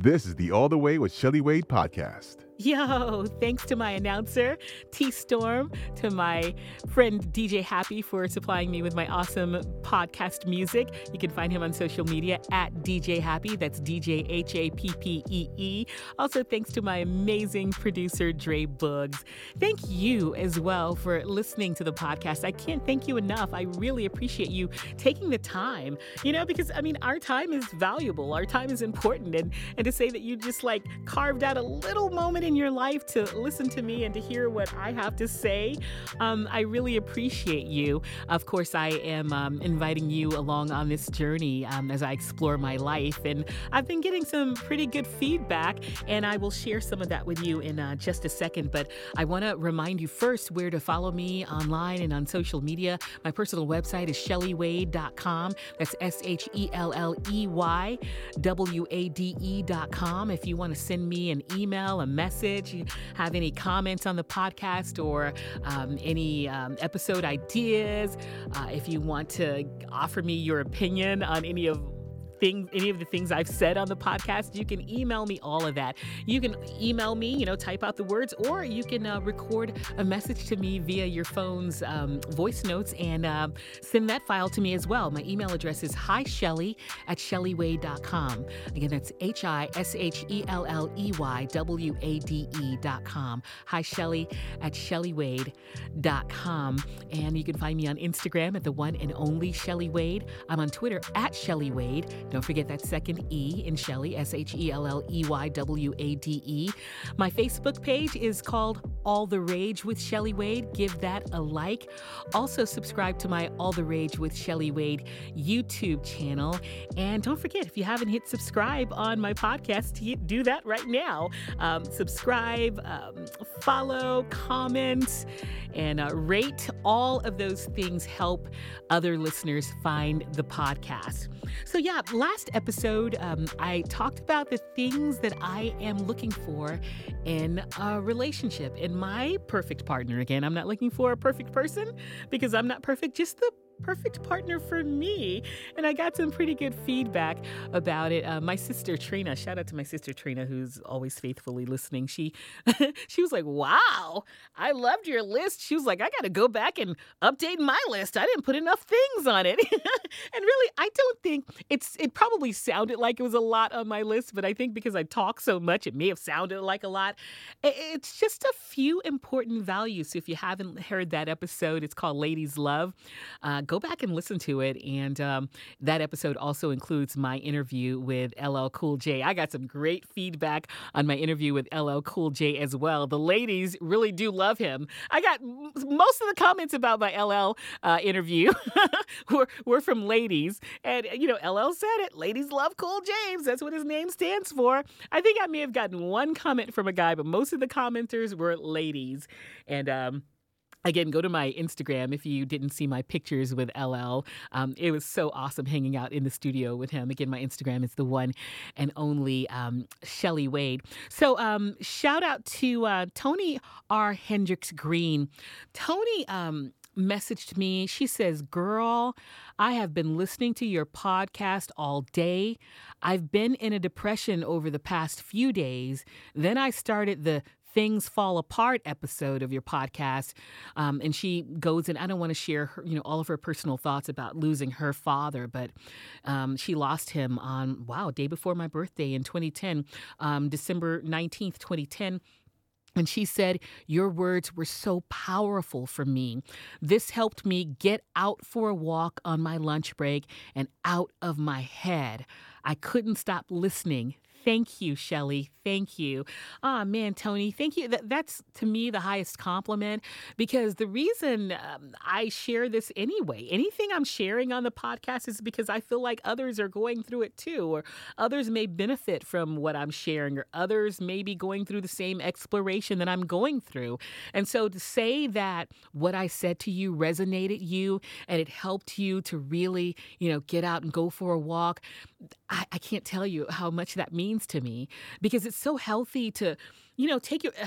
This is the All the Way with Shelley Wade podcast. Yo, thanks to my announcer, T Storm, to my friend DJ Happee for supplying me with my awesome podcast music. You can find him on social media at DJ Happee. That's DJ H A P P E E. Also, thanks to my amazing producer, Dre Boogs. Thank you as well for listening to the podcast. I can't thank you enough. I really appreciate you taking the time, you know, because I mean, our time is valuable, our time is important. And, and to say that you just like carved out a little moment in your life to listen to me and to hear what I have to say. Um, I really appreciate you. Of course, I am um, inviting you along on this journey um, as I explore my life. And I've been getting some pretty good feedback, and I will share some of that with you in uh, just a second. But I want to remind you first where to follow me online and on social media. My personal website is shelleywade.com. That's S H E L L E Y W A D E.com. If you want to send me an email, a message, message, you have any comments on the podcast or um, any um, episode ideas, uh, if you want to offer me your opinion on any of any of the things I've said on the podcast, you can email me all of that. You can email me, you know, type out the words, or you can uh, record a message to me via your phone's um, voice notes and uh, send that file to me as well. My email address is hi Shelley at shelleywade.com. Again, that's H I S H E L L E Y W A D E.com. Hi Shelley at shelleywade.com. And you can find me on Instagram at the one and only Shelley Wade. I'm on Twitter at Shelley Wade. Don't forget that second E in Shelley, S H E L L E Y W A D E. My Facebook page is called All the Rage with Shelley Wade. Give that a like. Also, subscribe to my All the Rage with Shelley Wade YouTube channel. And don't forget, if you haven't hit subscribe on my podcast, do that right now. Um, subscribe, um, follow, comment, and uh, rate. All of those things help other listeners find the podcast. So, yeah, last episode, um, I talked about the things that I am looking for in a relationship, in my perfect partner. Again, I'm not looking for a perfect person because I'm not perfect, just the perfect partner for me. And I got some pretty good feedback about it. Uh, my sister Trina, shout out to my sister Trina, who's always faithfully listening. She she was like, "Wow, I loved your list." She was like, "I got to go back and update my list. I didn't put enough things on it." and really, I don't think it's. It probably sounded like it was a lot on my list, but I think because I talk so much, it may have sounded like a lot. It's just a few important values. So if you haven't heard that episode, it's called Ladies Love. Uh, go back and listen to it. And um, that episode also includes my interview with LL Cool J. I got some great feedback on my interview with LL Cool J as well. The ladies really do love him. I got most of the comments about my LL uh, interview were, were from ladies. And, you know, LL said it ladies love Cool James. That's what his name stands for. I think I may have gotten one comment from a guy, but most of the commenters were ladies. And, um, Again, go to my Instagram if you didn't see my pictures with LL. Um, it was so awesome hanging out in the studio with him. Again, my Instagram is the one and only um, Shelley Wade. So, um, shout out to uh, Tony R. Hendricks Green. Tony um, messaged me. She says, Girl, I have been listening to your podcast all day. I've been in a depression over the past few days. Then I started the things fall apart episode of your podcast um, and she goes and i don't want to share her, you know all of her personal thoughts about losing her father but um, she lost him on wow day before my birthday in 2010 um, december 19th 2010 and she said, Your words were so powerful for me. This helped me get out for a walk on my lunch break and out of my head. I couldn't stop listening. Thank you, Shelley. Thank you. Ah, oh, man, Tony, thank you. That, that's to me the highest compliment because the reason um, I share this anyway, anything I'm sharing on the podcast is because I feel like others are going through it too, or others may benefit from what I'm sharing, or others may be going through the same exploration that I'm going through. And so to say that what I said to you resonated you and it helped you to really, you know, get out and go for a walk, I, I can't tell you how much that means to me because it's so healthy to, you know, take your.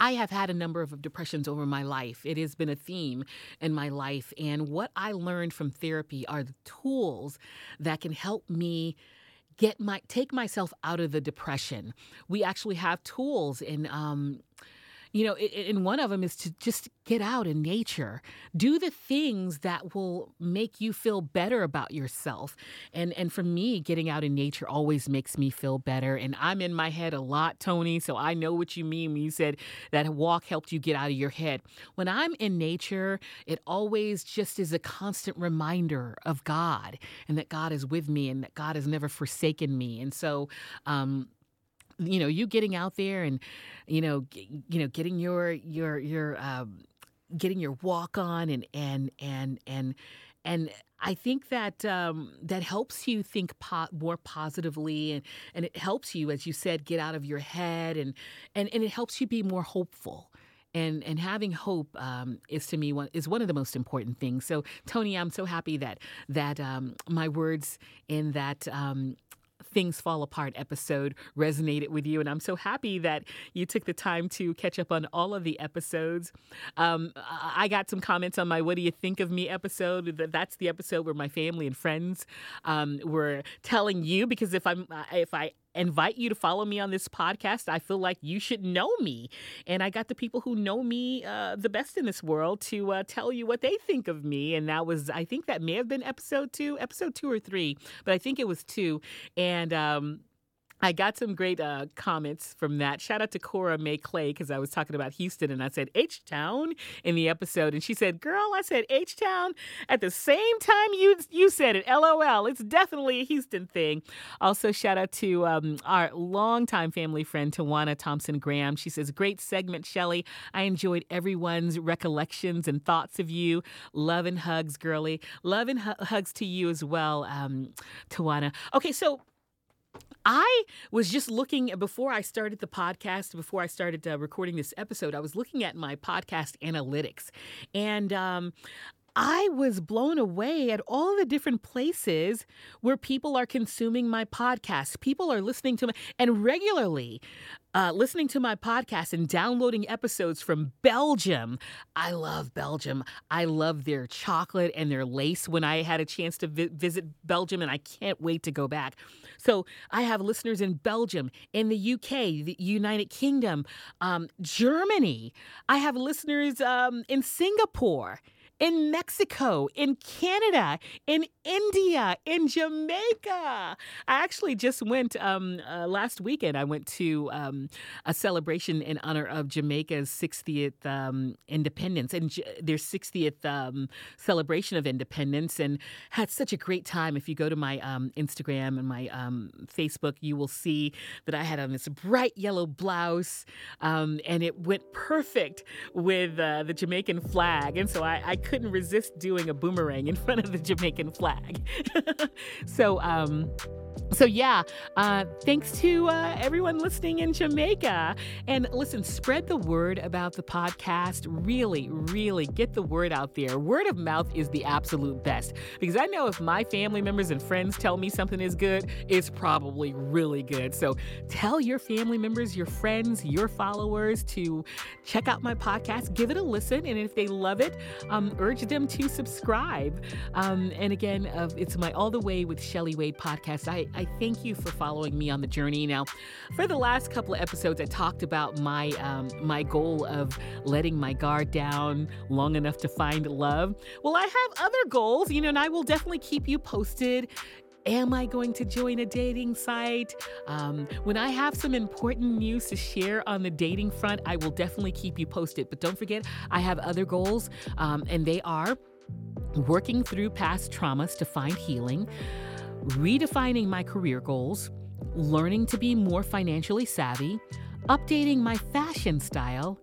I have had a number of depressions over my life. It has been a theme in my life. And what I learned from therapy are the tools that can help me get my take myself out of the depression. We actually have tools in um, you know, and one of them is to just get out in nature, do the things that will make you feel better about yourself. And and for me, getting out in nature always makes me feel better. And I'm in my head a lot, Tony. So I know what you mean when you said that walk helped you get out of your head. When I'm in nature, it always just is a constant reminder of God and that God is with me and that God has never forsaken me. And so, um, you know, you getting out there and, you know, g- you know, getting your your your um, getting your walk on and and and and and I think that um, that helps you think po- more positively, and, and it helps you, as you said, get out of your head, and and, and it helps you be more hopeful. And and having hope um, is to me one is one of the most important things. So Tony, I'm so happy that that um, my words in that um, Things Fall Apart episode resonated with you. And I'm so happy that you took the time to catch up on all of the episodes. Um, I got some comments on my What Do You Think of Me episode. That's the episode where my family and friends um, were telling you, because if I'm, if I invite you to follow me on this podcast. I feel like you should know me. And I got the people who know me uh, the best in this world to uh, tell you what they think of me. And that was, I think that may have been episode two, episode two or three, but I think it was two. And, um, I got some great uh, comments from that. Shout out to Cora May Clay because I was talking about Houston and I said H Town in the episode, and she said, "Girl, I said H Town at the same time you you said it. LOL. It's definitely a Houston thing." Also, shout out to um, our longtime family friend Tawana Thompson Graham. She says, "Great segment, Shelley. I enjoyed everyone's recollections and thoughts of you. Love and hugs, girly. Love and hu- hugs to you as well, um, Tawana." Okay, so I was just looking before I started the podcast, before I started uh, recording this episode, I was looking at my podcast analytics. And um, I was blown away at all the different places where people are consuming my podcast. People are listening to me and regularly uh, listening to my podcast and downloading episodes from Belgium. I love Belgium. I love their chocolate and their lace when I had a chance to vi- visit Belgium, and I can't wait to go back. So I have listeners in Belgium, in the UK, the United Kingdom, um, Germany. I have listeners um, in Singapore in Mexico, in Canada, in India, in Jamaica. I actually just went um, uh, last weekend. I went to um, a celebration in honor of Jamaica's 60th um, independence and J- their 60th um, celebration of independence, and had such a great time. If you go to my um, Instagram and my um, Facebook, you will see that I had on this bright yellow blouse, and it went perfect with uh, the Jamaican flag. And so I, I couldn't resist doing a boomerang in front of the Jamaican flag. so, um, so yeah, uh, thanks to uh, everyone listening in Jamaica. And listen, spread the word about the podcast. Really, really get the word out there. Word of mouth is the absolute best because I know if my family members and friends tell me something is good, it's probably really good. So tell your family members, your friends, your followers to check out my podcast, give it a listen, and if they love it, um, urge them to subscribe. Um, and again, uh, it's my All the Way with Shelley Wade podcast. I, I thank you for following me on the journey. Now, for the last couple of episodes, I talked about my um, my goal of letting my guard down long enough to find love. Well, I have other goals, you know, and I will definitely keep you posted. Am I going to join a dating site? Um, when I have some important news to share on the dating front, I will definitely keep you posted. But don't forget, I have other goals, um, and they are working through past traumas to find healing, redefining my career goals, learning to be more financially savvy, updating my fashion style,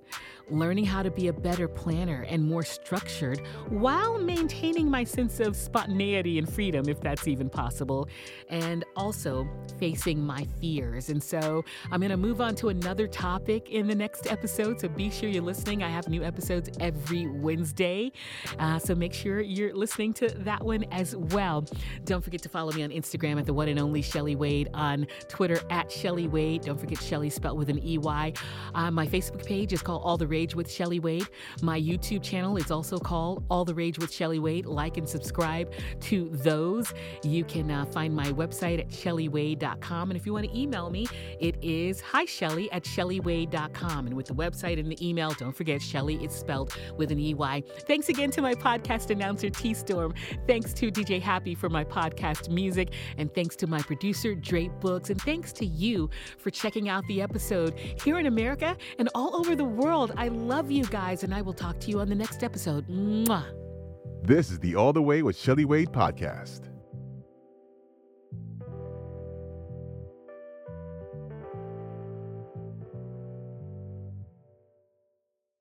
learning how to be a better planner and more structured while maintaining my sense of spontaneity and freedom, if that's even possible, and also facing my fears. And so I'm going to move on to another topic in the next episode. So be sure you're listening. I have new episodes every Wednesday. Uh, so make sure you're listening to that one as well. Don't forget to follow me on Instagram at the one and only Shelley Wade, on Twitter at Shelley Wade. Don't forget Shelley spelled with an EY. Uh, my Facebook page is called All the Rage with Shelley Wade. My YouTube channel is also called All the Rage with Shelley Wade. Like and subscribe to those. You can uh, find my website at shelleywade.com. And if you want to email me, it is hi Shelley at shelleywade.com. And with the website and the email, don't forget Shelley is spelled with an EY. Thanks again to my podcast announcer, T Storm. Thanks to DJ Happee for my podcast music. And thanks to my producer, Dre Boogs. And thanks to you for checking out the episode here in America and all over the world. I love you guys, and I will talk to you on the next episode. Mwah. This is the All the Way with Shelley Wade podcast.